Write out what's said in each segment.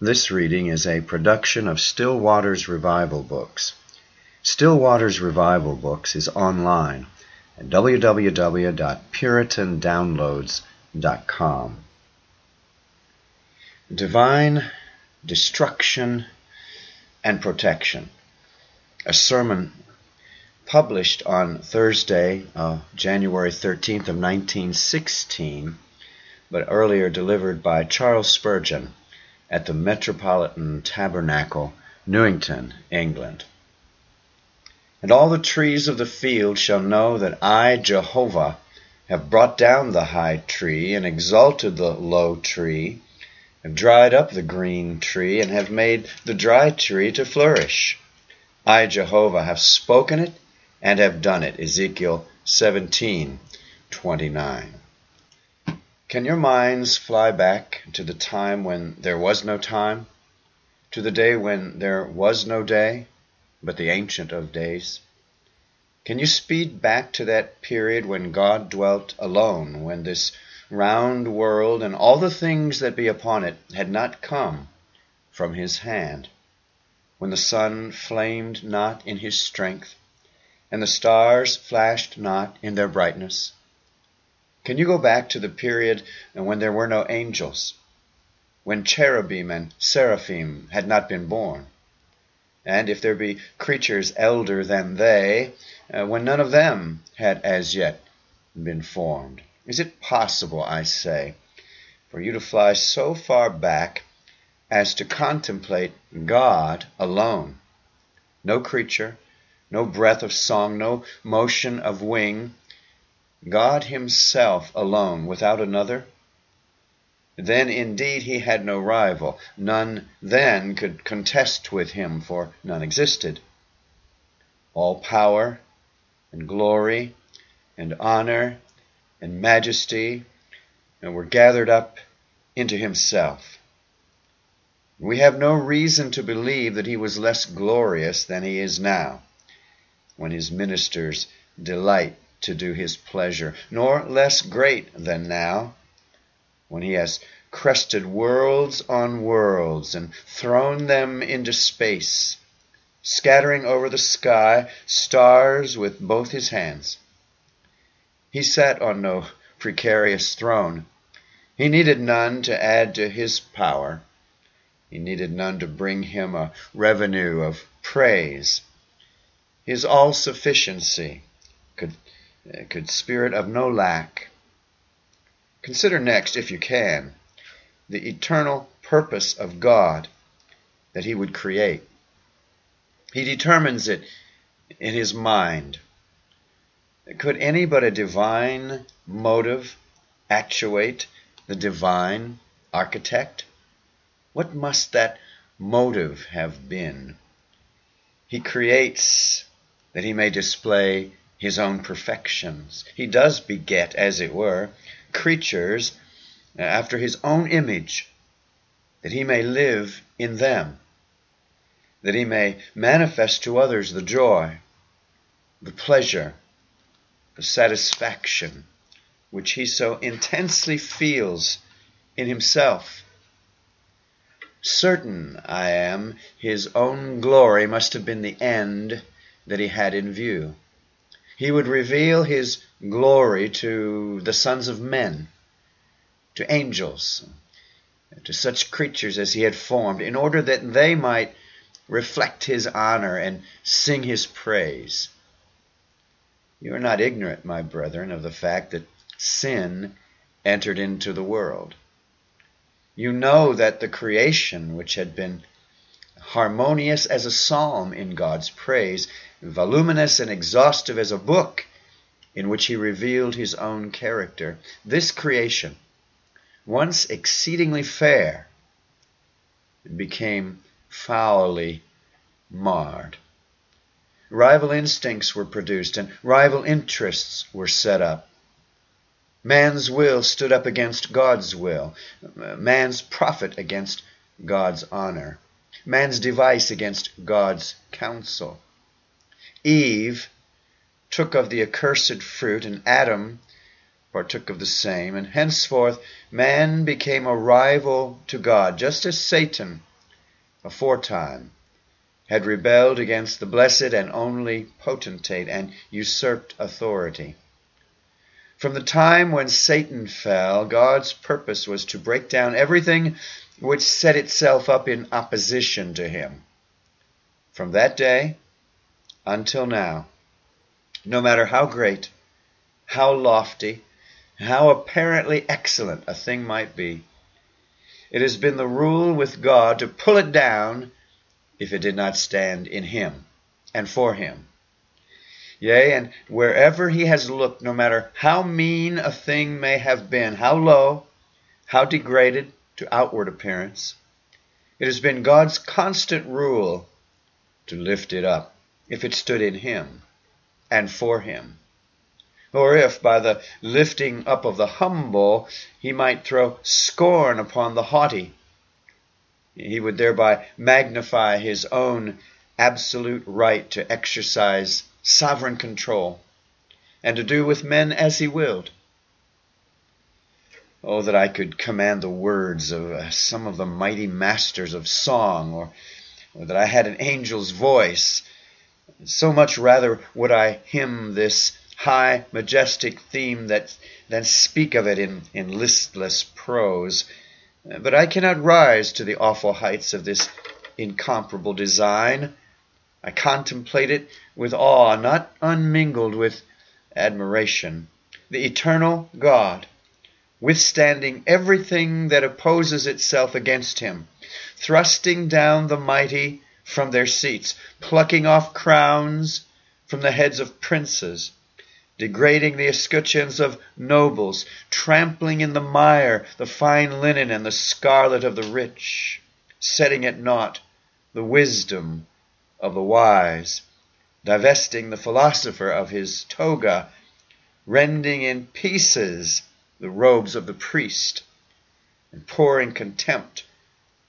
This reading is a production of Still Waters Revival Books. Still Waters Revival Books is online at www.puritandownloads.com. Divine Destruction and Protection. A sermon published on Thursday, uh, January 13th of 1916, but earlier delivered by Charles Spurgeon at the Metropolitan Tabernacle, Newington, England. And all the trees of the field shall know that I, Jehovah, have brought down the high tree and exalted the low tree, have dried up the green tree, and have made the dry tree to flourish. I, Jehovah, have spoken it and have done it. Ezekiel 17 29. Can your minds fly back to the time when there was no time? To the day when there was no day, but the Ancient of Days? Can you speed back to that period when God dwelt alone, when this round world and all the things that be upon it had not come from his hand, when the sun flamed not in his strength, and the stars flashed not in their brightness? Can you go back to the period when there were no angels, when cherubim and seraphim had not been born? And if there be creatures elder than they, uh, when none of them had as yet been formed? Is it possible, I say, for you to fly so far back as to contemplate God alone? No creature, no breath of song, no motion of wing, God himself alone, without another? Then indeed he had no rival. None then could contest with him, for none existed. All power and glory and honor and majesty and were gathered up into himself. We have no reason to believe that he was less glorious than he is now, when his ministers delight to do his pleasure, nor less great than now, when he has crested worlds on worlds and thrown them into space, scattering over the sky stars with both his hands. He sat on no precarious throne. He needed none to add to his power. He needed none to bring him a revenue of praise. His all sufficiency could Uh, could spirit of no lack. Consider next, if you can, the eternal purpose of God that He would create. He determines it in His mind. Could any but a divine motive actuate the divine architect? What must that motive have been? He creates that he may display his own perfections. He does beget, as it were, creatures uh, after his own image, that he may live in them, that he may manifest to others the joy, the pleasure, the satisfaction which he so intensely feels in himself. Certain I am his own glory must have been the end that he had in view. He would reveal his glory to the sons of men, to angels, to such creatures as he had formed, in order that they might reflect his honor and sing his praise. You are not ignorant, my brethren, of the fact that sin entered into the world. You know that the creation, which had been harmonious as a psalm in God's praise, voluminous and exhaustive as a book in which he revealed his own character. This creation, once exceedingly fair, became foully marred. Rival instincts were produced and rival interests were set up. Man's will stood up against God's will, man's profit against God's honor, man's device against God's counsel. Eve took of the accursed fruit, and Adam partook of the same, and henceforth man became a rival to God, just as Satan aforetime, had rebelled against the blessed and only potentate and usurped authority. From the time when Satan fell, God's purpose was to break down everything which set itself up in opposition to him. From that day until now, no matter how great, how lofty, how apparently excellent a thing might be, it has been the rule with God to pull it down if it did not stand in Him and for Him. Yea, and wherever He has looked, no matter how mean a thing may have been, how low, how degraded to outward appearance, it has been God's constant rule to lift it up if it stood in Him and for Him or if by the lifting up of the humble he might throw scorn upon the haughty. He would thereby magnify his own absolute right to exercise sovereign control and to do with men as he willed. Oh, that I could command the words of some of the mighty masters of song, or, or that I had an angel's voice. So much rather would I hymn this high, majestic theme that, than speak of it in, in listless prose. But I cannot rise to the awful heights of this incomparable design. I contemplate it with awe, not unmingled with admiration. The eternal God, withstanding everything that opposes itself against him, thrusting down the mighty from their seats, plucking off crowns from the heads of princes, degrading the escutcheons of nobles, trampling in the mire the fine linen and the scarlet of the rich, setting at naught the wisdom of the wise, divesting the philosopher of his toga, rending in pieces the robes of the priest, and pouring contempt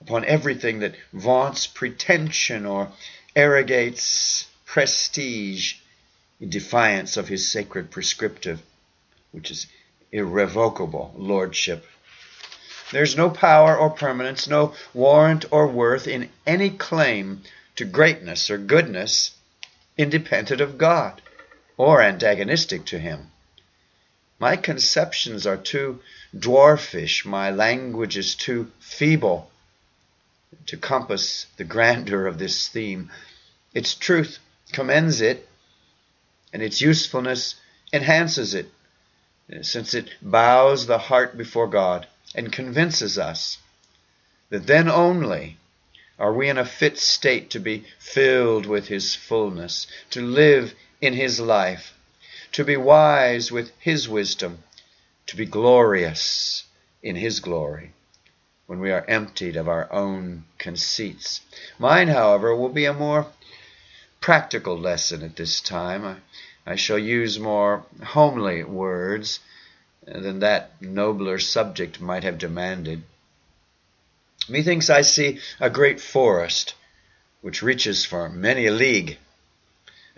upon everything that vaunts pretension or arrogates prestige in defiance of his sacred prescriptive, which is irrevocable lordship. There's no power or permanence, no warrant or worth in any claim to greatness or goodness independent of God or antagonistic to Him. My conceptions are too dwarfish, my language is too feeble to compass the grandeur of this theme. Its truth commends it and its usefulness enhances it, since it bows the heart before God and convinces us that then only are we in a fit state to be filled with His fullness, to live in His life, to be wise with His wisdom, to be glorious in His glory when we are emptied of our own conceits. Mine, however, will be a more practical lesson at this time. I, I shall use more homely words than that nobler subject might have demanded. Methinks I see a great forest which reaches for many a league.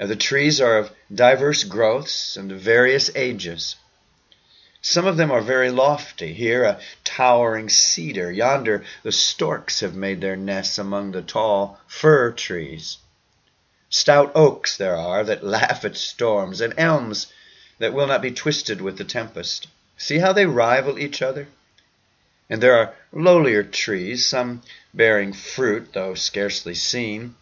The trees are of diverse growths and of various ages. Some of them are very lofty. Here a towering cedar, yonder the storks have made their nests among the tall fir trees. Stout oaks there are that laugh at storms, and elms that will not be twisted with the tempest. See how they rival each other? And there are lowlier trees, some bearing fruit, though scarcely seen,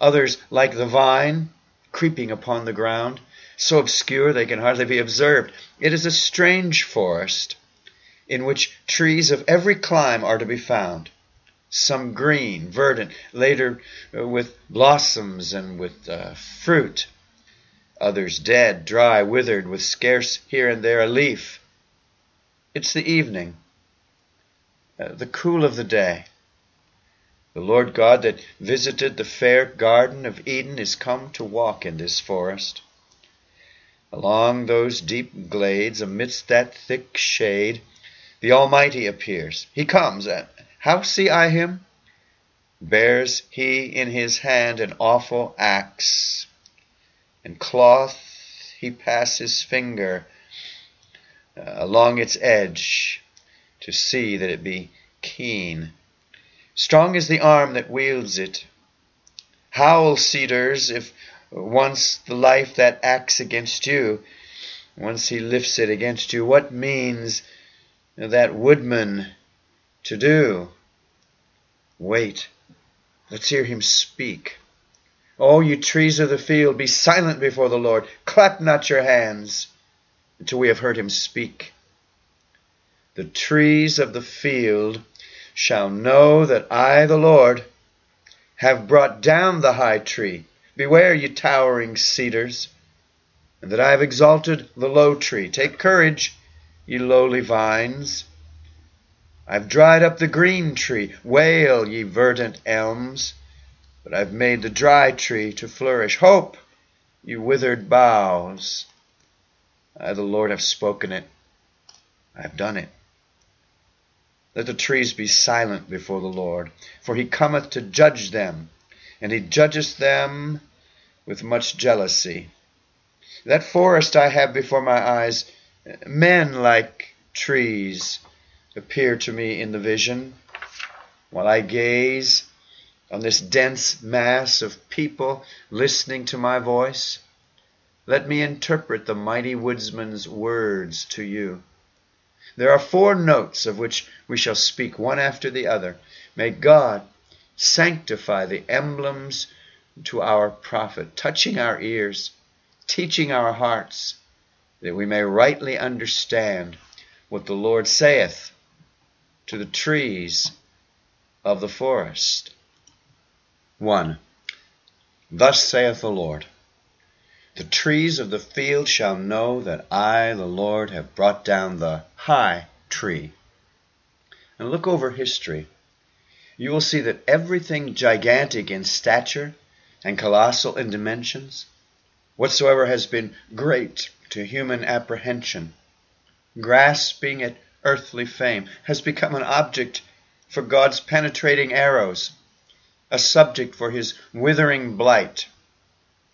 others like the vine, creeping upon the ground, so obscure they can hardly be observed. It is a strange forest, in which trees of every clime are to be found some green, verdant, later uh, with blossoms and with uh, fruit, others dead, dry, withered, with scarce here and there a leaf. It's the evening, uh, the cool of the day. The Lord God that visited the fair garden of Eden is come to walk in this forest. Along those deep glades, amidst that thick shade, the Almighty appears. He comes, and how see I him? Bears he in his hand an awful axe, and cloth he pass his finger uh, along its edge to see that it be keen. Strong is the arm that wields it. Howl, cedars, if once the life that acts against you, once he lifts it against you, what means that woodman to do? Wait, let's hear him speak. O you trees of the field, be silent before the Lord. Clap not your hands until we have heard him speak. The trees of the field shall know that I, the Lord, have brought down the high tree. Beware, ye towering cedars, and that I have exalted the low tree. Take courage, ye lowly vines. I've dried up the green tree. Wail, ye verdant elms. But I've made the dry tree to flourish. Hope, ye withered boughs. I, the Lord, have spoken it. I have done it. Let the trees be silent before the Lord, for he cometh to judge them, and he judgeth them with much jealousy. That forest I have before my eyes, men like trees appear to me in the vision. While I gaze on this dense mass of people listening to my voice, let me interpret the mighty woodsman's words to you. There are four notes of which we shall speak one after the other. May God sanctify the emblems to our profit, touching our ears, teaching our hearts, that we may rightly understand what the Lord saith to the trees of the forest. 1. Thus saith the Lord the trees of the field shall know that I, the Lord, have brought down the high tree. And look over history. You will see that everything gigantic in stature and colossal in dimensions, whatsoever has been great to human apprehension, grasping at earthly fame, has become an object for God's penetrating arrows, a subject for his withering blight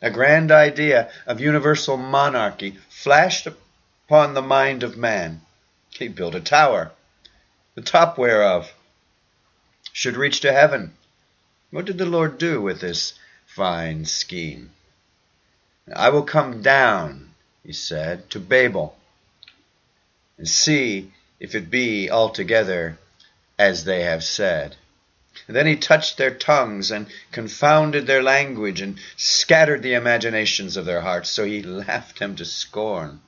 a grand idea of universal monarchy flashed upon the mind of man. He built a tower, the top whereof should reach to heaven. What did the Lord do with this fine scheme? I will come down, he said, to Babel, and see if it be altogether as they have said. And then he touched their tongues and confounded their language and scattered the imaginations of their hearts. So he laughed them to scorn,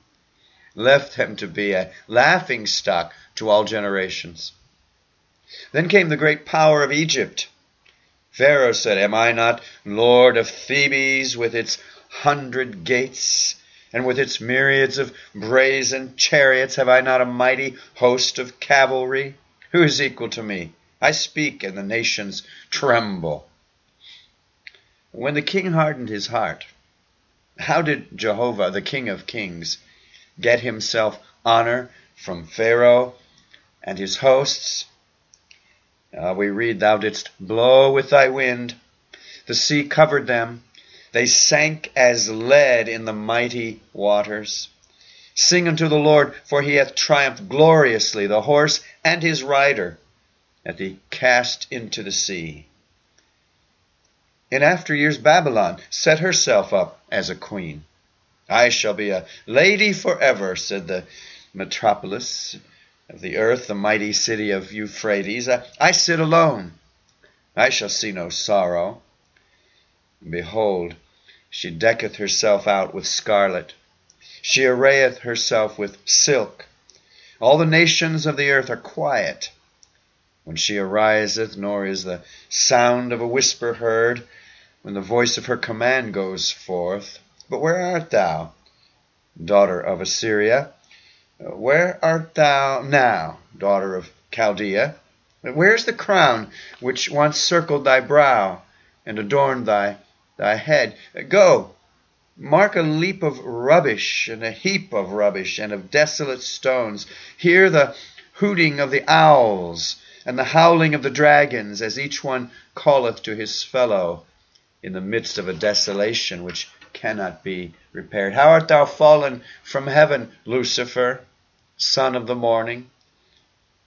left them to be a laughing stock to all generations. Then came the great power of Egypt. Pharaoh said, Am I not Lord of Thebes with its hundred gates? And with its myriads of brazen chariots, have I not a mighty host of cavalry? Who is equal to me? I speak, and the nations tremble. When the king hardened his heart, how did Jehovah, the King of Kings, get himself honor from Pharaoh and his hosts? Uh, we read, Thou didst blow with thy wind, the sea covered them, they sank as lead in the mighty waters. Sing unto the Lord, for he hath triumphed gloriously, the horse and his rider that he cast into the sea. In after years, Babylon set herself up as a queen. I shall be a lady forever, said the metropolis of the earth, the mighty city of Euphrates. I, I sit alone. I shall see no sorrow. Behold, she decketh herself out with scarlet. She arrayeth herself with silk. All the nations of the earth are quiet when she ariseth, nor is the sound of a whisper heard, when the voice of her command goes forth. But where art thou, daughter of Assyria? Uh, where art thou now, daughter of Chaldea? Uh, where is the crown which once circled thy brow and adorned thy, thy head? Uh, go, mark a leap of rubbish and a heap of rubbish and of desolate stones. Hear the hooting of the owls and the howling of the dragons, as each one calleth to his fellow in the midst of a desolation which cannot be repaired. How art thou fallen from heaven, Lucifer, son of the morning?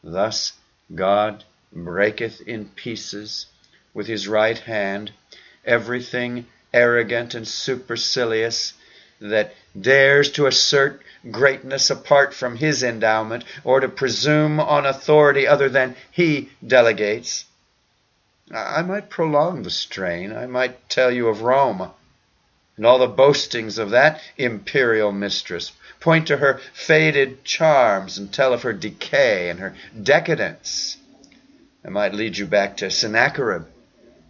Thus God breaketh in pieces with his right hand everything arrogant and supercilious that dares to assert greatness apart from his endowment or to presume on authority other than he delegates. I might prolong the strain. I might tell you of Rome and all the boastings of that imperial mistress, point to her faded charms and tell of her decay and her decadence. I might lead you back to Sennacherib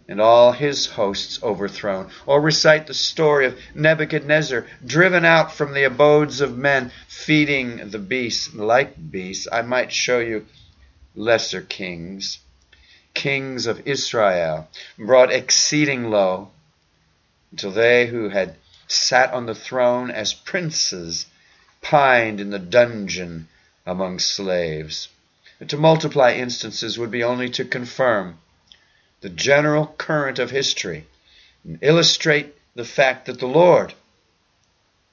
and all his hosts overthrown, or recite the story of Nebuchadnezzar driven out from the abodes of men, feeding the beasts like beasts. I might show you lesser kings, kings of Israel, brought exceeding low, until they who had sat on the throne as princes pined in the dungeon among slaves. To multiply instances would be only to confirm the general current of history and illustrate the fact that the Lord,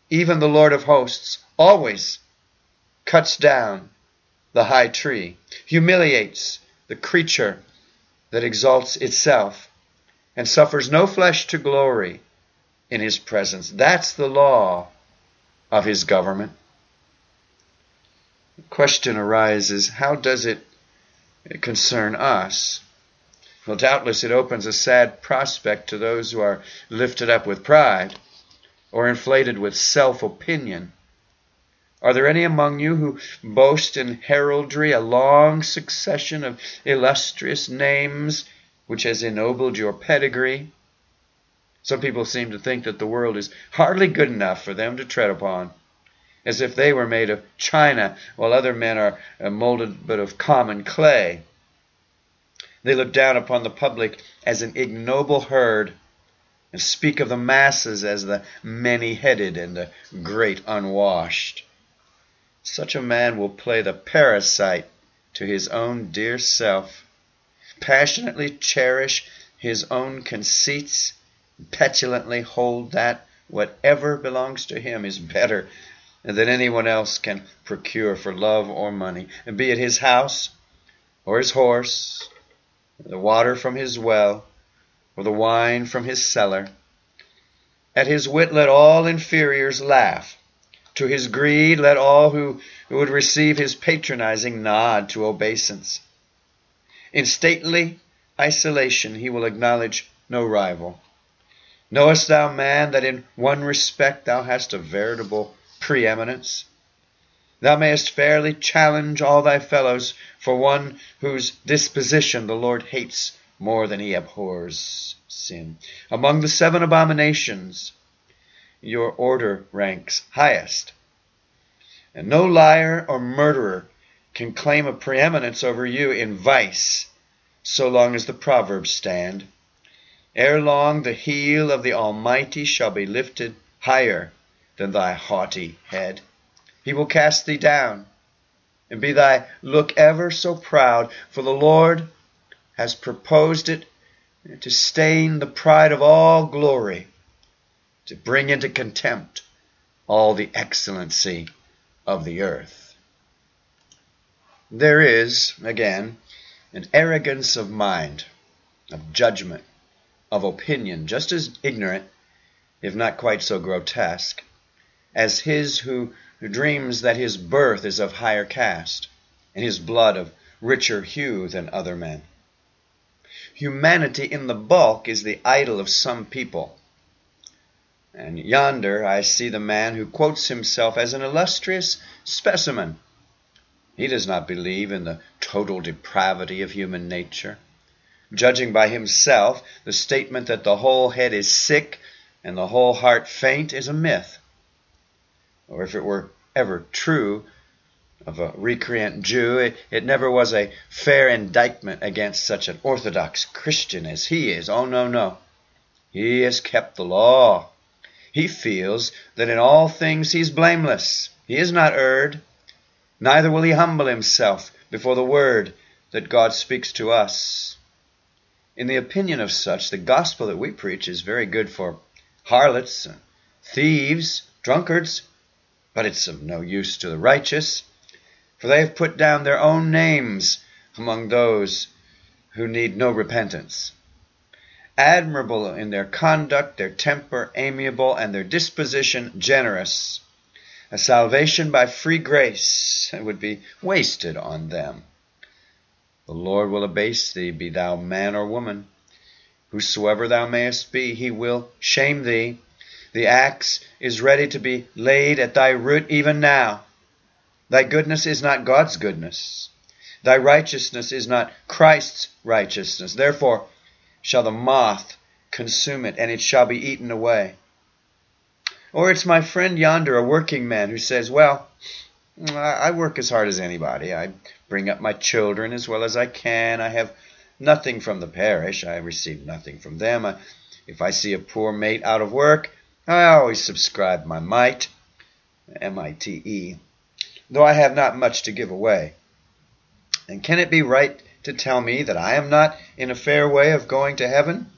even the Lord of hosts, always cuts down the high tree, humiliates the creature that exalts itself, and suffers no flesh to glory in his presence. That's the law of his government. The question arises how does it concern us? Well, doubtless it opens a sad prospect to those who are lifted up with pride or inflated with self opinion. Are there any among you who boast in heraldry a long succession of illustrious names which has ennobled your pedigree? Some people seem to think that the world is hardly good enough for them to tread upon, as if they were made of china, while other men are molded but of common clay. They look down upon the public as an ignoble herd and speak of the masses as the many headed and the great unwashed. Such a man will play the parasite to his own dear self, passionately cherish his own conceits, petulantly hold that whatever belongs to him is better than anyone else can procure for love or money, and be it his house or his horse the water from his well, or the wine from his cellar. At his wit let all inferiors laugh. To his greed let all who, who would receive his patronizing nod to obeisance. In stately isolation he will acknowledge no rival. Knowest thou, man, that in one respect thou hast a veritable preeminence? Thou mayest fairly challenge all thy fellows for one whose disposition the Lord hates more than he abhors sin. Among the seven abominations, your order ranks highest. And no liar or murderer can claim a preeminence over you in vice so long as the proverbs stand. Ere long the heel of the Almighty shall be lifted higher than thy haughty head. He will cast thee down, and be thy look ever so proud, for the Lord has proposed it to stain the pride of all glory, to bring into contempt all the excellency of the earth. There is, again, an arrogance of mind, of judgment, of opinion, just as ignorant, if not quite so grotesque, as his who who dreams that his birth is of higher caste, and his blood of richer hue than other men. Humanity in the bulk is the idol of some people. And yonder I see the man who quotes himself as an illustrious specimen. He does not believe in the total depravity of human nature. Judging by himself, the statement that the whole head is sick and the whole heart faint is a myth or if it were ever true of a recreant Jew, it, it never was a fair indictment against such an orthodox Christian as he is. Oh, no, no. He has kept the law. He feels that in all things he is blameless. He is not erred. Neither will he humble himself before the word that God speaks to us. In the opinion of such, the gospel that we preach is very good for harlots, thieves, drunkards, but it's of no use to the righteous, for they have put down their own names among those who need no repentance. Admirable in their conduct, their temper amiable, and their disposition generous. A salvation by free grace would be wasted on them. The Lord will abase thee, be thou man or woman. Whosoever thou mayest be, he will shame thee. The axe is ready to be laid at thy root even now. Thy goodness is not God's goodness. Thy righteousness is not Christ's righteousness. Therefore shall the moth consume it, and it shall be eaten away. Or it's my friend yonder, a working man, who says, Well, I work as hard as anybody. I bring up my children as well as I can. I have nothing from the parish. I receive nothing from them. I, if I see a poor mate out of work, I always subscribe my mite, M-I-T-E, though I have not much to give away. And can it be right to tell me that I am not in a fair way of going to heaven?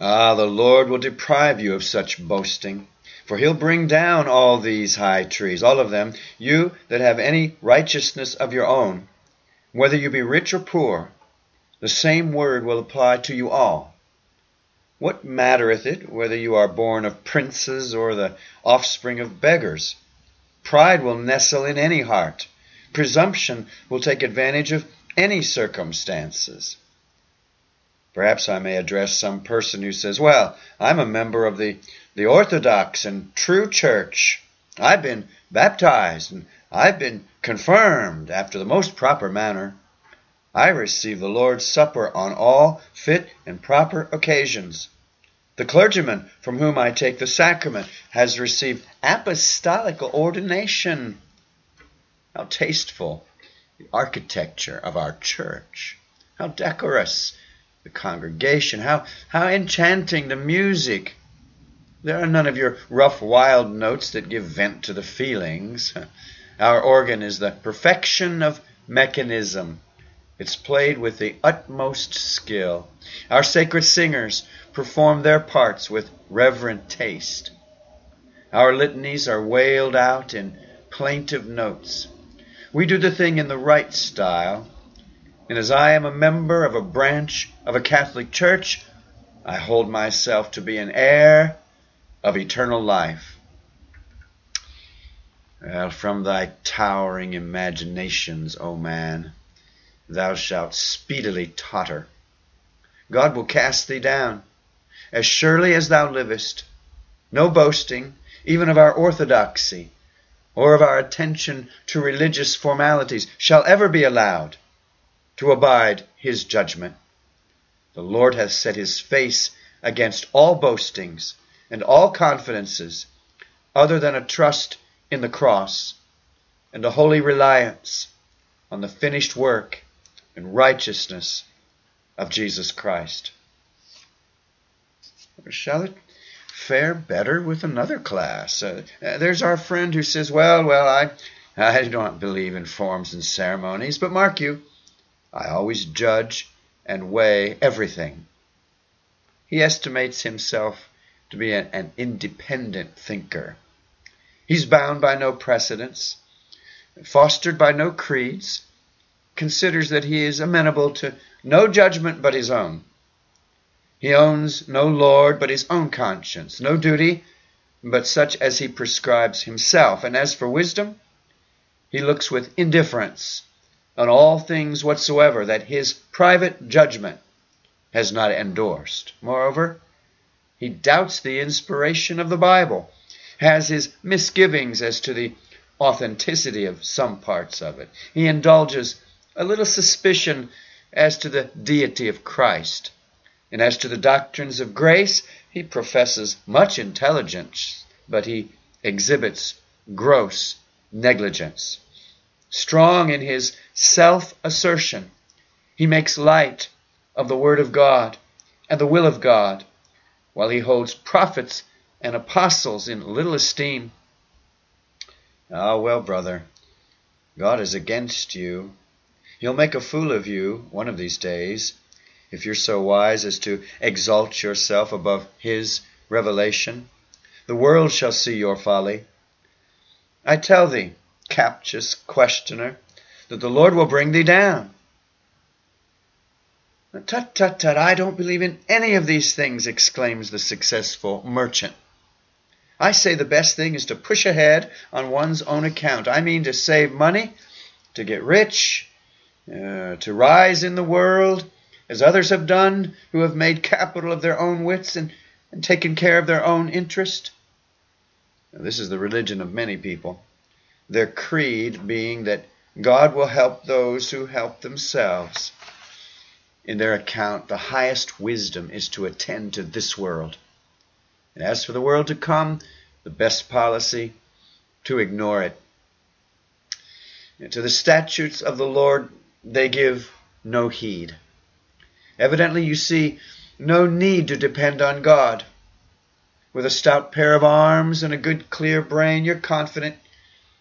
Ah, the Lord will deprive you of such boasting. For he'll bring down all these high trees, all of them, you that have any righteousness of your own, whether you be rich or poor, the same word will apply to you all. What mattereth it whether you are born of princes or the offspring of beggars? Pride will nestle in any heart. Presumption will take advantage of any circumstances. Perhaps I may address some person who says, Well, I'm a member of the, the Orthodox and true church. I've been baptized and I've been confirmed after the most proper manner. I receive the Lord's Supper on all fit and proper occasions. The clergyman from whom I take the sacrament has received apostolical ordination. How tasteful the architecture of our church. How decorous the congregation. How, how enchanting the music. There are none of your rough, wild notes that give vent to the feelings. Our organ is the perfection of mechanism. It's played with the utmost skill. Our sacred singers perform their parts with reverent taste. Our litanies are wailed out in plaintive notes. We do the thing in the right style. And as I am a member of a branch of a Catholic church, I hold myself to be an heir of eternal life. Well, from thy towering imaginations, O man, thou shalt speedily totter. God will cast thee down. As surely as thou livest, no boasting, even of our orthodoxy, or of our attention to religious formalities, shall ever be allowed to abide his judgment. The Lord hath set his face against all boastings and all confidences other than a trust in the cross and a holy reliance on the finished work and righteousness of Jesus Christ. Shall it fare better with another class? Uh, uh, there's our friend who says, Well, well, I, I don't believe in forms and ceremonies, but mark you, I always judge and weigh everything. He estimates himself to be an, an independent thinker. He's bound by no precedents, fostered by no creeds, considers that he is amenable to no judgment but his own. He owns no lord but his own conscience, no duty but such as he prescribes himself. And as for wisdom, he looks with indifference on all things whatsoever that his private judgment has not endorsed. Moreover, he doubts the inspiration of the Bible, has his misgivings as to the authenticity of some parts of it. He indulges a little suspicion as to the deity of Christ. And as to the doctrines of grace, he professes much intelligence, but he exhibits gross negligence. Strong in his self assertion, he makes light of the Word of God and the will of God, while he holds prophets and apostles in little esteem. Ah, well, brother, God is against you He'll make a fool of you one of these days if you're so wise as to exalt yourself above His revelation. The world shall see your folly. I tell thee, captious questioner, that the Lord will bring thee down. Tut, tut, tut, I don't believe in any of these things, exclaims the successful merchant. I say the best thing is to push ahead on one's own account. I mean to save money, to get rich, uh, to rise in the world, as others have done who have made capital of their own wits and, and taken care of their own interest. Now, this is the religion of many people, their creed being that God will help those who help themselves in their account, the highest wisdom is to attend to this world. And as for the world to come, the best policy, to ignore it. And to the statutes of the Lord they give no heed. Evidently, you see no need to depend on God. With a stout pair of arms and a good clear brain, you're confident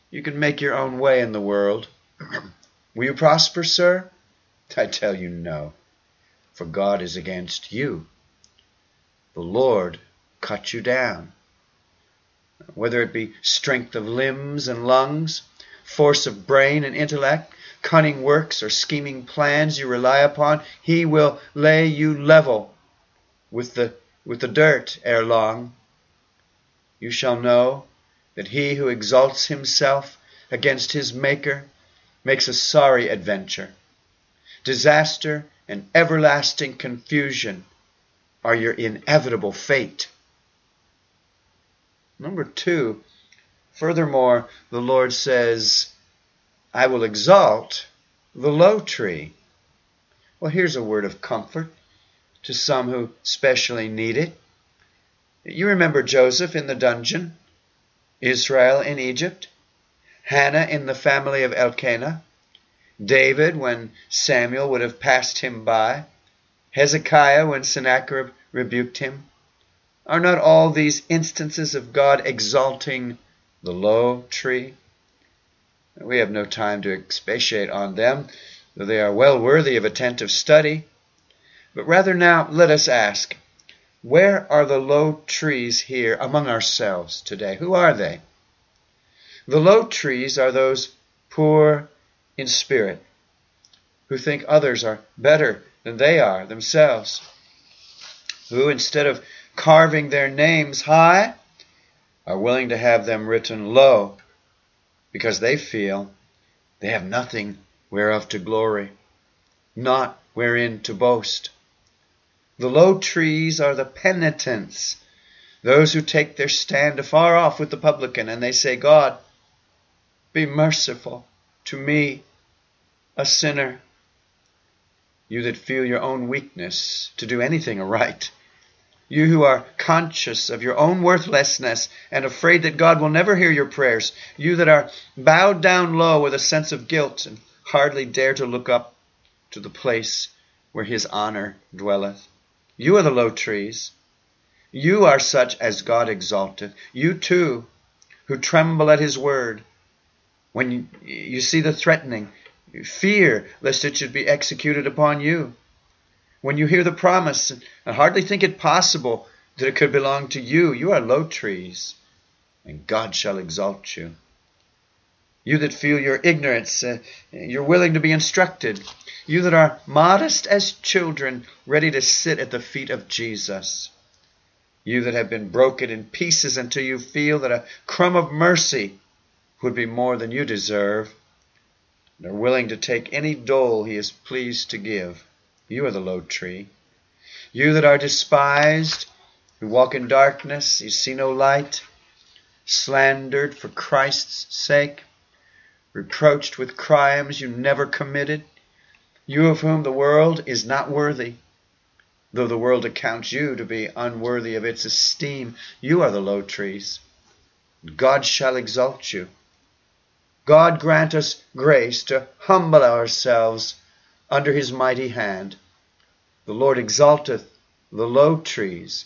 you can make your own way in the world. Will you prosper, sir? I tell you no for God is against you. The Lord cut you down. Whether it be strength of limbs and lungs, force of brain and intellect, cunning works or scheming plans you rely upon, He will lay you level with the, with the dirt ere long. You shall know that he who exalts himself against his Maker makes a sorry adventure. Disaster and everlasting confusion are your inevitable fate. Number two, furthermore, the Lord says, I will exalt the low tree. Well, here's a word of comfort to some who specially need it. You remember Joseph in the dungeon, Israel in Egypt, Hannah in the family of Elkanah, David when Samuel would have passed him by, Hezekiah when Sennacherib rebuked him? Are not all these instances of God exalting the low tree? We have no time to expatiate on them, though they are well worthy of attentive study. But rather now let us ask, where are the low trees here among ourselves today? Who are they? The low trees are those poor in spirit, who think others are better than they are themselves, who, instead of carving their names high, are willing to have them written low because they feel they have nothing whereof to glory, not wherein to boast. The low trees are the penitents, those who take their stand afar off with the publican, and they say, God, be merciful to me, a sinner. You that feel your own weakness to do anything aright. You who are conscious of your own worthlessness and afraid that God will never hear your prayers. You that are bowed down low with a sense of guilt and hardly dare to look up to the place where his honor dwelleth. You are the low trees. You are such as God exalteth. You too, who tremble at his word, when you, you see the threatening, fear lest it should be executed upon you. When you hear the promise and hardly think it possible that it could belong to you, you are low trees, and God shall exalt you. You that feel your ignorance, uh, you're willing to be instructed. You that are modest as children, ready to sit at the feet of Jesus. You that have been broken in pieces until you feel that a crumb of mercy would be more than you deserve, and are willing to take any dole he is pleased to give. You are the low tree. You that are despised, who walk in darkness, you see no light, slandered for Christ's sake, reproached with crimes you never committed, you of whom the world is not worthy, though the world accounts you to be unworthy of its esteem, you are the low trees. God shall exalt you. God grant us grace to humble ourselves under his mighty hand. The Lord exalteth the low trees.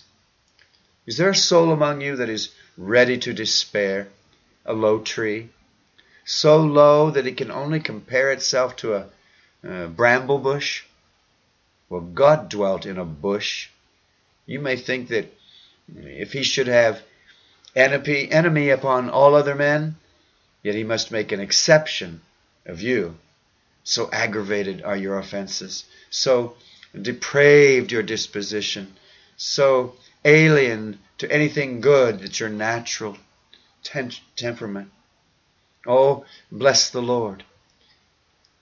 Is there a soul among you that is ready to despair? A low tree? So low that it can only compare itself to a, a bramble bush? Well, God dwelt in a bush. You may think that if he should have enemy, enemy upon all other men, Yet he must make an exception of you. So aggravated are your offenses, so depraved your disposition, so alien to anything good that's your natural temperament. Oh, bless the Lord.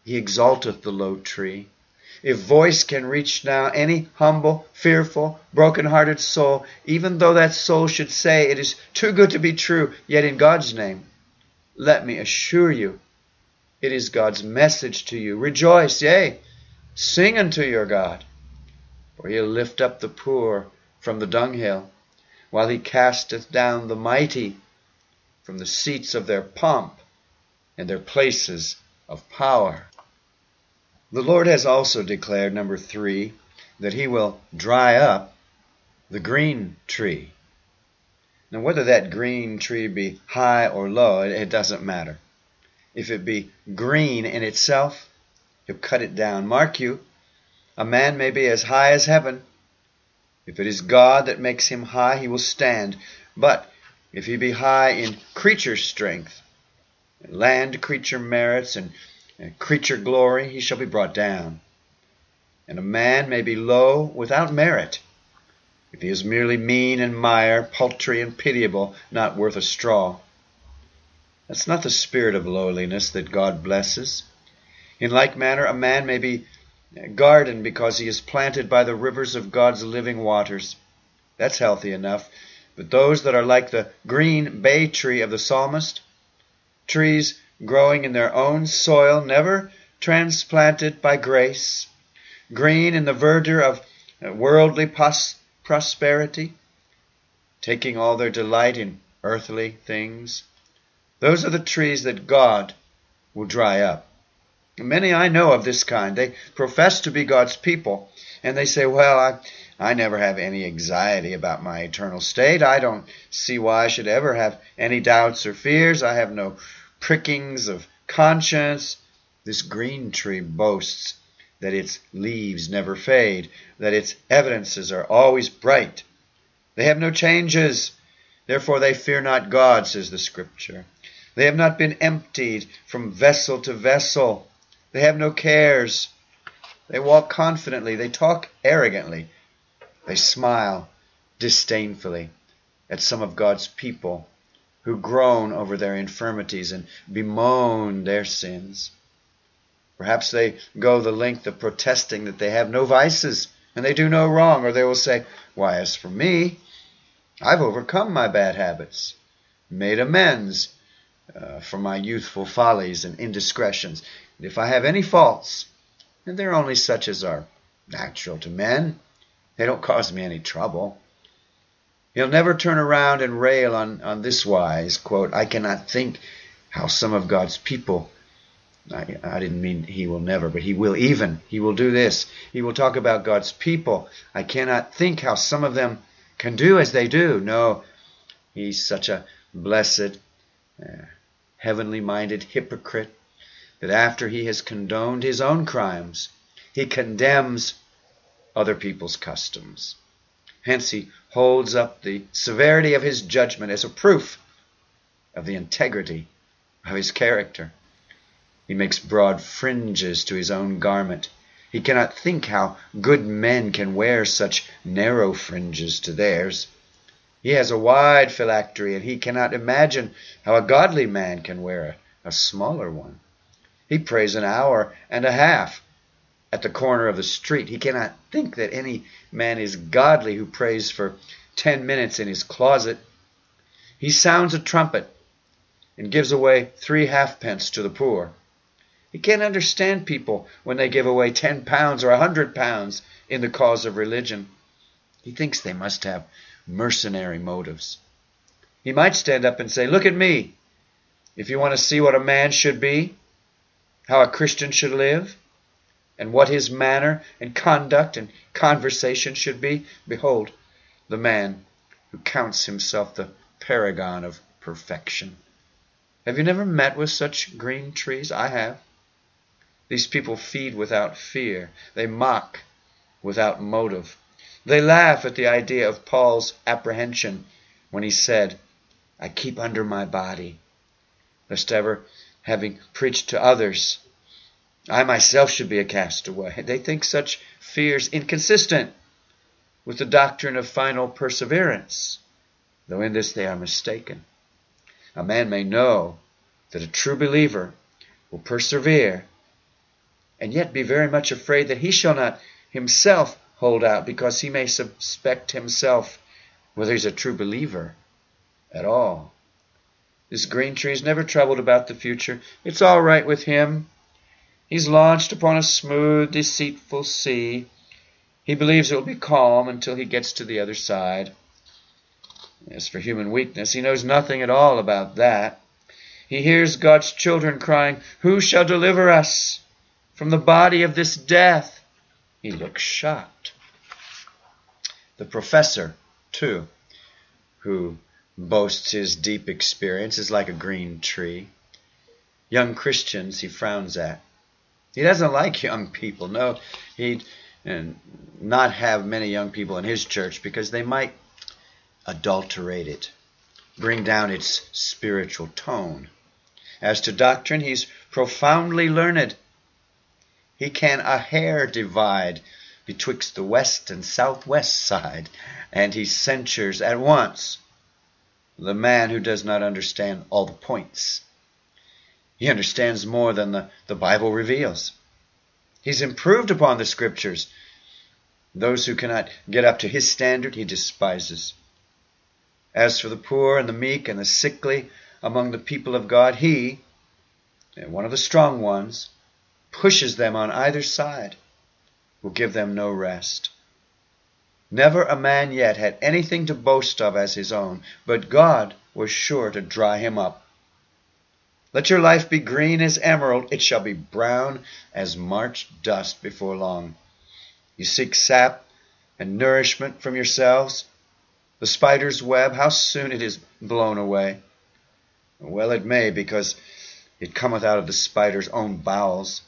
He exalteth the low tree. If voice can reach now any humble, fearful, broken-hearted soul, even though that soul should say it is too good to be true, yet in God's name, let me assure you, it is God's message to you. Rejoice, yea, sing unto your God, for he'll lift up the poor from the dunghill, while he casteth down the mighty from the seats of their pomp and their places of power. The Lord has also declared, number three, that he will dry up the green tree. Now, whether that green tree be high or low, it doesn't matter. If it be green in itself, he'll cut it down. Mark you, a man may be as high as heaven. If it is God that makes him high, he will stand. But if he be high in creature strength, land creature merits, and creature glory, he shall be brought down. And a man may be low without merit, if he is merely mean and mire, paltry and pitiable, not worth a straw. That's not the spirit of lowliness that God blesses. In like manner, a man may be garden because he is planted by the rivers of God's living waters. That's healthy enough. But those that are like the green bay tree of the psalmist, trees growing in their own soil, never transplanted by grace, green in the verdure of worldly pos- prosperity, taking all their delight in earthly things. Those are the trees that God will dry up. Many I know of this kind. They profess to be God's people, and they say, Well, I, I never have any anxiety about my eternal state. I don't see why I should ever have any doubts or fears. I have no prickings of conscience. This green tree boasts that its leaves never fade, that its evidences are always bright. They have no changes, therefore they fear not God, says the Scripture. They have not been emptied from vessel to vessel. They have no cares. They walk confidently. They talk arrogantly. They smile disdainfully at some of God's people who groan over their infirmities and bemoan their sins. Perhaps they go the length of protesting that they have no vices and they do no wrong, or they will say, Why, as for me, I've overcome my bad habits, made amends uh, for my youthful follies and indiscretions. And if I have any faults, and they're only such as are natural to men, they don't cause me any trouble. He'll never turn around and rail on, on this wise, quote, I cannot think how some of God's people, I, I didn't mean he will never, but he will even. He will do this. He will talk about God's people. I cannot think how some of them can do as they do. No, he's such a blessed, Uh, heavenly minded hypocrite that after he has condoned his own crimes, he condemns other people's customs. Hence he holds up the severity of his judgment as a proof of the integrity of his character. He makes broad fringes to his own garment. He cannot think how good men can wear such narrow fringes to theirs. He has a wide phylactery, and he cannot imagine how a godly man can wear a, a smaller one. He prays an hour and a half at the corner of the street. He cannot think that any man is godly who prays for ten minutes in his closet. He sounds a trumpet and gives away three halfpence to the poor. He can't understand people when they give away ten pounds or a hundred pounds in the cause of religion. He thinks they must have mercenary motives. He might stand up and say, Look at me. If you want to see what a man should be, how a Christian should live, and what his manner and conduct and conversation should be, behold, the man who counts himself the paragon of perfection. Have you never met with such green trees? I have. These people feed without fear. They mock without motive. They laugh at the idea of Paul's apprehension when he said, I keep under my body, lest ever, having preached to others, I myself should be a castaway. They think such fears inconsistent with the doctrine of final perseverance, though in this they are mistaken. A man may know that a true believer will persevere, and yet be very much afraid that he shall not himself hold out because he may suspect himself whether he's a true believer at all. This green tree is never troubled about the future. It's all right with him. He's launched upon a smooth, deceitful sea. He believes it will be calm until he gets to the other side. As for human weakness, he knows nothing at all about that. He hears God's children crying, Who shall deliver us from the body of this death? He looks shocked. The professor, too, who boasts his deep experience, is like a green tree. Young Christians he frowns at. He doesn't like young people. No, he'd not have many young people in his church because they might adulterate it, bring down its spiritual tone. As to doctrine, he's profoundly learned. He can a hair divide betwixt the west and southwest side, and he censures at once the man who does not understand all the points. He understands more than the, the Bible reveals. He's improved upon the scriptures. Those who cannot get up to his standard, he despises. As for the poor and the meek and the sickly among the people of God, he, one of the strong ones, pushes them on either side, will give them no rest. Never a man yet had anything to boast of as his own, but God was sure to dry him up. Let your life be green as emerald, it shall be brown as March dust before long. You seek sap and nourishment from yourselves. The spider's web, how soon it is blown away. Well, it may, because it cometh out of the spider's own bowels.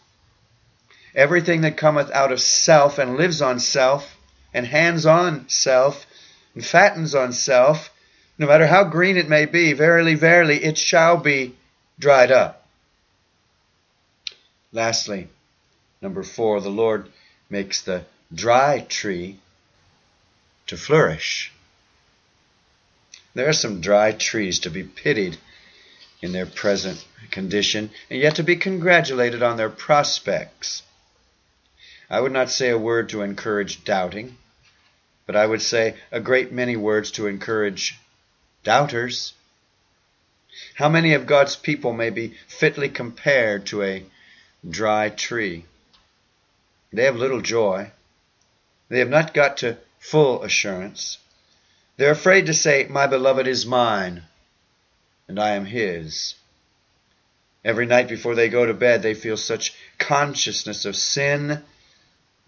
Everything that cometh out of self and lives on self and hands on self and fattens on self, no matter how green it may be, verily, verily, it shall be dried up. Lastly, number four, the Lord makes the dry tree to flourish. There are some dry trees to be pitied in their present condition, and yet to be congratulated on their prospects. I would not say a word to encourage doubting but I would say a great many words to encourage doubters. How many of God's people may be fitly compared to a dry tree? They have little joy. They have not got to full assurance. They're afraid to say, My beloved is mine, and I am his. Every night before they go to bed, they feel such consciousness of sin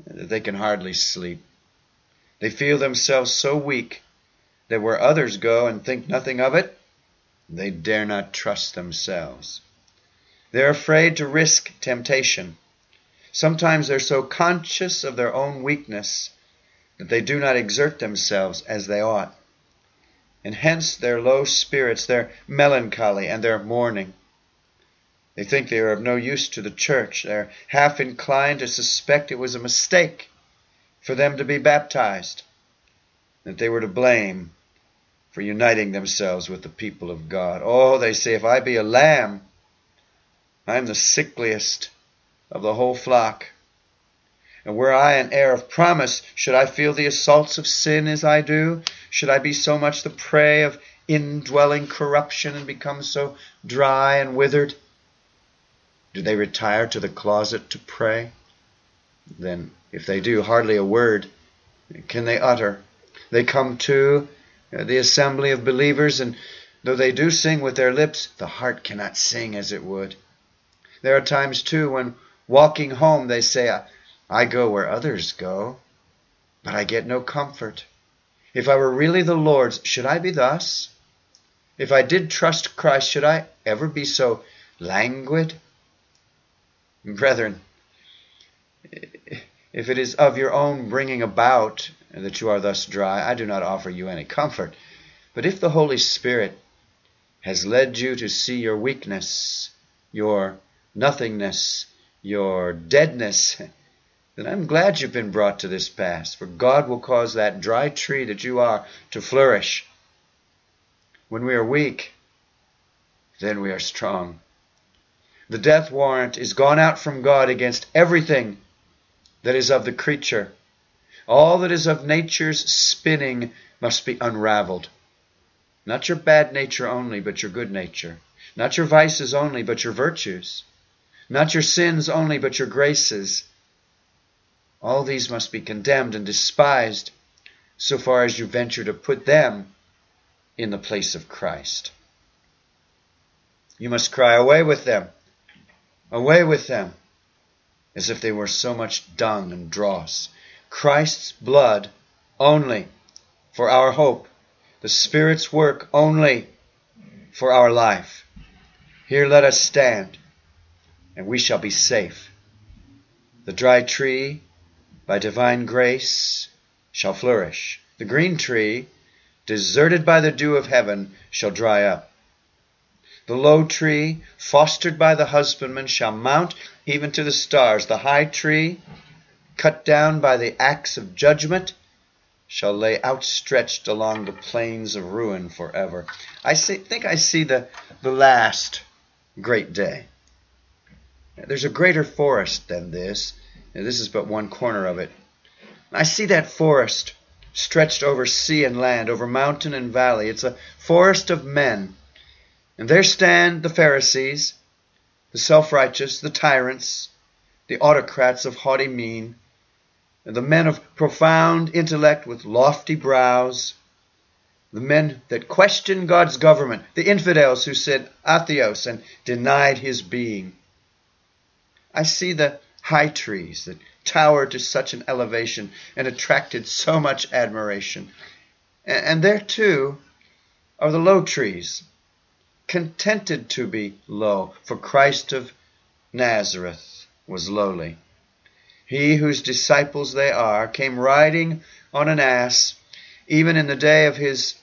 that they can hardly sleep. They feel themselves so weak that where others go and think nothing of it, they dare not trust themselves. They're afraid to risk temptation. Sometimes they're so conscious of their own weakness that they do not exert themselves as they ought. And hence their low spirits, their melancholy, and their mourning. They think they are of no use to the church. They're half inclined to suspect it was a mistake for them to be baptized, that they were to blame for uniting themselves with the people of God. Oh, they say, if I be a lamb, I am the sickliest of the whole flock. And were I an heir of promise, should I feel the assaults of sin as I do? Should I be so much the prey of indwelling corruption and become so dry and withered? Do they retire to the closet to pray? Then if they do, hardly a word can they utter. They come to uh, the assembly of believers, and though they do sing with their lips, the heart cannot sing as it would. There are times, too, when walking home they say, I go where others go, but I get no comfort. If I were really the Lord's, should I be thus? If I did trust Christ, should I ever be so languid? Brethren, if it is of your own bringing about that you are thus dry, I do not offer you any comfort. But if the Holy Spirit has led you to see your weakness, your nothingness, your deadness, then I'm glad you've been brought to this pass, for God will cause that dry tree that you are to flourish. When we are weak, then we are strong. The death warrant is gone out from God against everything that is of the creature. All that is of nature's spinning must be unraveled. Not your bad nature only, but your good nature. Not your vices only, but your virtues. Not your sins only, but your graces. All these must be condemned and despised so far as you venture to put them in the place of Christ. You must cry, Away with them! Away with them! As if they were so much dung and dross. Christ's blood only for our hope, the Spirit's work only for our life. Here let us stand, and we shall be safe. The dry tree, by divine grace, shall flourish. The green tree, deserted by the dew of heaven, shall dry up. The low tree, fostered by the husbandman, shall mount even to the stars. The high tree, cut down by the axe of judgment, shall lay outstretched along the plains of ruin forever. I see, think I see the, the last great day. There's a greater forest than this, and this is but one corner of it. I see that forest stretched over sea and land, over mountain and valley. It's a forest of men and there stand the Pharisees, the self righteous, the tyrants, the autocrats of haughty mien, and the men of profound intellect with lofty brows, the men that question God's government, the infidels who said atheos and denied his being. I see the high trees that towered to such an elevation and attracted so much admiration. And there, too, are the low trees contented to be low, for Christ of Nazareth was lowly. He whose disciples they are came riding on an ass, even in the day of his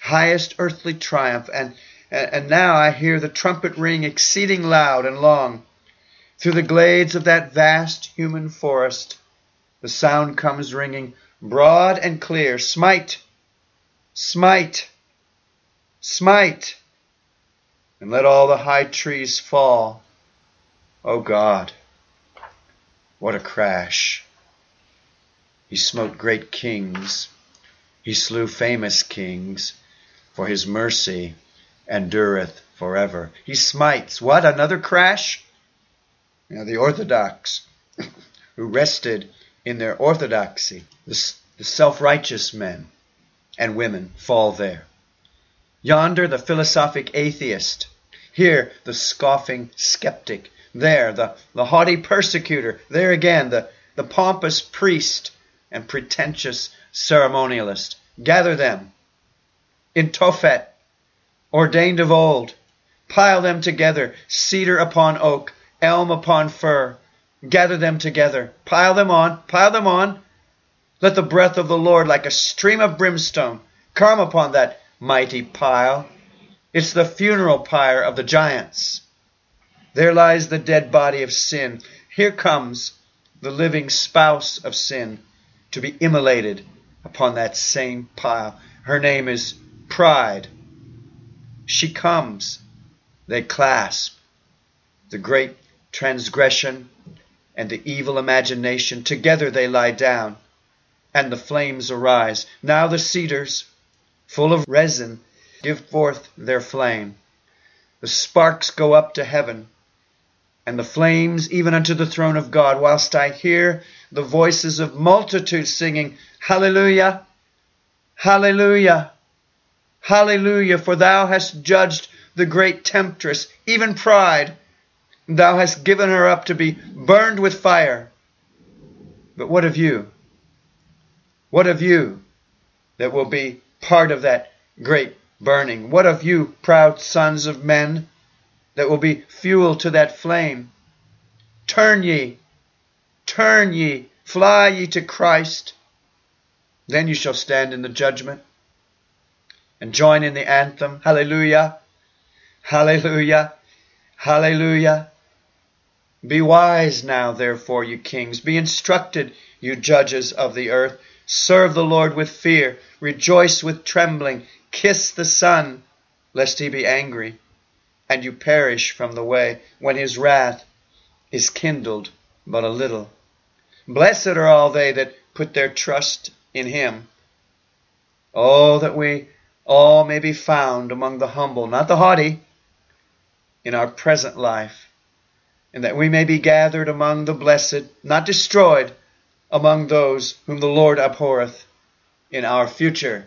highest earthly triumph, and, and now I hear the trumpet ring exceeding loud and long. Through the glades of that vast human forest, the sound comes ringing broad and clear Smite! Smite! Smite! And let all the high trees fall. O oh God, what a crash! He smote great kings, he slew famous kings, for his mercy endureth forever. He smites what? Another crash? Now the Orthodox, who rested in their orthodoxy, the, the self righteous men and women fall there. Yonder, the philosophic atheist here, the scoffing skeptic. There, the, the haughty persecutor. There again, the, the pompous priest and pretentious ceremonialist. Gather them in Tophet, ordained of old. Pile them together, cedar upon oak, elm upon fir. Gather them together. Pile them on, pile them on. Let the breath of the Lord, like a stream of brimstone, come upon that mighty pile. It's the funeral pyre of the giants. There lies the dead body of sin. Here comes the living spouse of sin to be immolated upon that same pile. Her name is Pride. She comes. They clasp. The great transgression and the evil imagination, together they lie down, and the flames arise. Now the cedars, full of resin, give forth their flame. The sparks go up to heaven, and the flames even unto the throne of God, whilst I hear the voices of multitudes singing, Hallelujah! Hallelujah! Hallelujah! For thou hast judged the great temptress, even pride. Thou hast given her up to be burned with fire. But what of you? What of you that will be part of that great burning. What of you, proud sons of men, that will be fuel to that flame? Turn ye, turn ye, fly ye to Christ. Then you shall stand in the judgment and join in the anthem. Hallelujah, hallelujah, hallelujah. Be wise now, therefore, you kings. Be instructed, you judges of the earth. Serve the Lord with fear. Rejoice with trembling. Kiss the Son, lest he be angry, and you perish from the way, when his wrath is kindled but a little. Blessed are all they that put their trust in him. Oh, that we all may be found among the humble, not the haughty, in our present life, and that we may be gathered among the blessed, not destroyed, among those whom the Lord abhorreth in our future